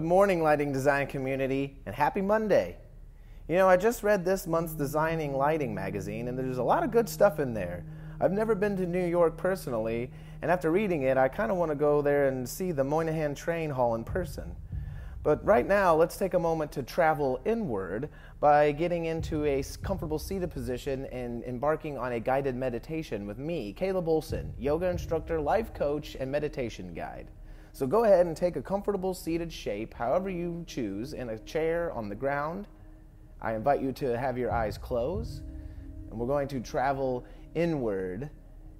Good morning, lighting design community, and happy Monday. You know, I just read this month's Designing Lighting magazine, and there's a lot of good stuff in there. I've never been to New York personally, and after reading it, I kind of want to go there and see the Moynihan Train Hall in person. But right now, let's take a moment to travel inward by getting into a comfortable seated position and embarking on a guided meditation with me, Caleb Olson, yoga instructor, life coach, and meditation guide. So go ahead and take a comfortable seated shape, however you choose, in a chair, on the ground. I invite you to have your eyes closed, and we're going to travel inward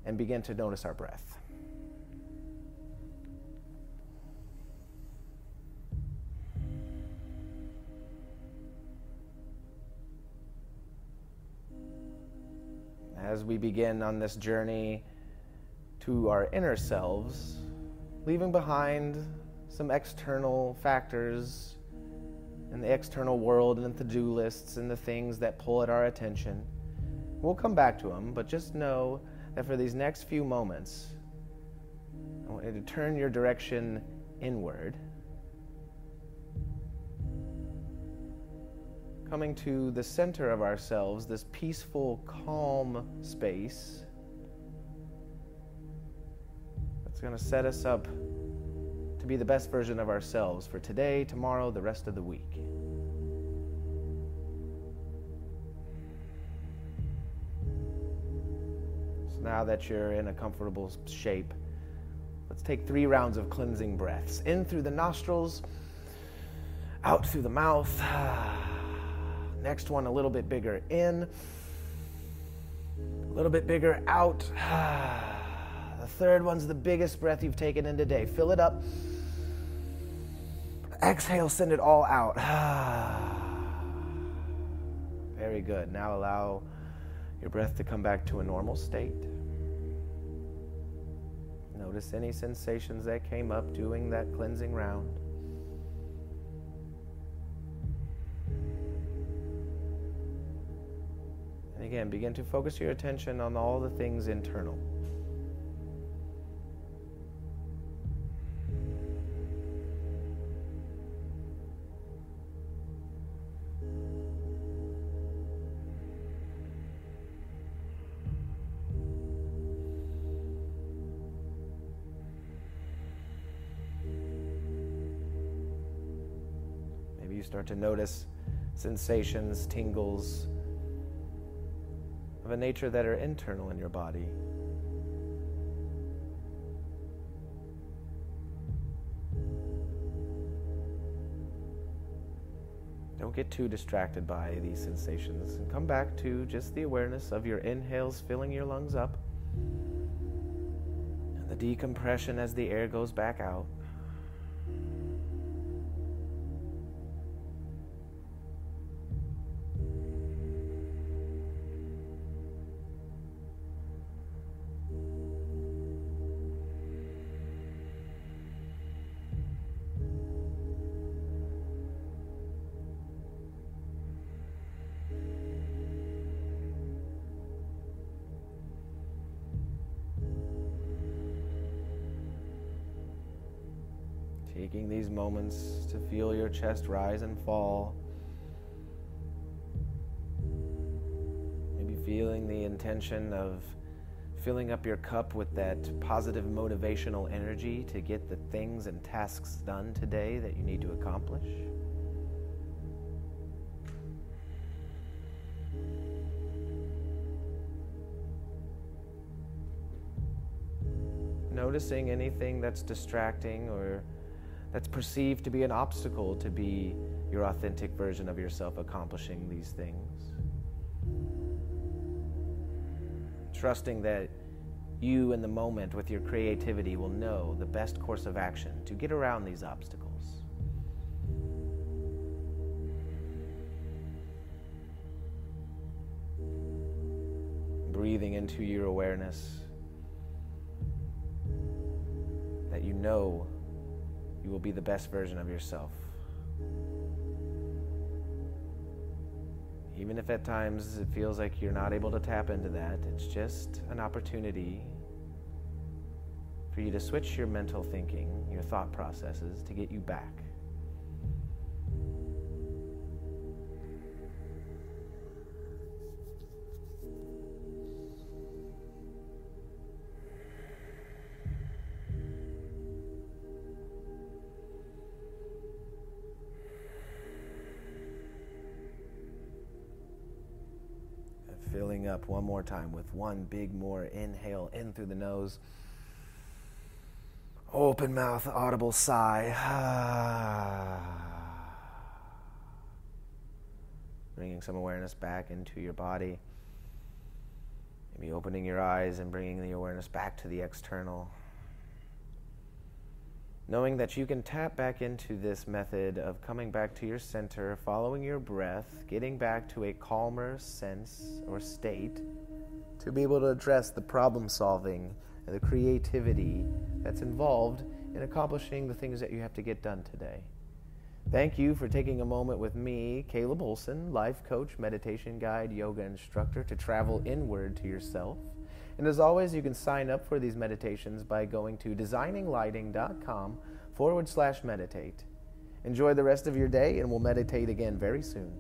and begin to notice our breath. as we begin on this journey to our inner selves, leaving behind some external factors in the external world and the to do lists and the things that pull at our attention. We'll come back to them, but just know that for these next few moments, I want you to turn your direction inward. coming to the center of ourselves, this peaceful, calm space that's going to set us up to be the best version of ourselves for today, tomorrow, the rest of the week. So now that you're in a comfortable shape, let's take three rounds of cleansing breaths in through the nostrils, out through the mouth. Next one, a little bit bigger in, a little bit bigger out. The third one's the biggest breath you've taken in today. Fill it up. Exhale, send it all out. Very good. Now allow your breath to come back to a normal state. Notice any sensations that came up doing that cleansing round. And again, begin to focus your attention on all the things internal. Start to notice sensations, tingles, of a nature that are internal in your body. Don't get too distracted by these sensations and come back to just the awareness of your inhales filling your lungs up and the decompression as the air goes back out. Taking these moments to feel your chest rise and fall. Maybe feeling the intention of filling up your cup with that positive motivational energy to get the things and tasks done today that you need to accomplish. Noticing anything that's distracting or that's perceived to be an obstacle to be your authentic version of yourself accomplishing these things. Trusting that you in the moment with your creativity will know the best course of action to get around these obstacles. Breathing into your awareness that you know you will be the best version of yourself. Even if at times it feels like you're not able to tap into that, it's just an opportunity for you to switch your mental thinking, your thought processes, to get you back Filling up one more time with one big more inhale in through the nose. Open mouth, audible sigh. Bringing some awareness back into your body. Maybe opening your eyes and bringing the awareness back to the external. Knowing that you can tap back into this method of coming back to your center, following your breath, getting back to a calmer sense or state to be able to address the problem solving and the creativity that's involved in accomplishing the things that you have to get done today. Thank you for taking a moment with me, Caleb Olson, life coach, meditation guide, yoga instructor, to travel inward to yourself. And as always, you can sign up for these meditations by going to designinglighting.com forward slash meditate. Enjoy the rest of your day, and we'll meditate again very soon.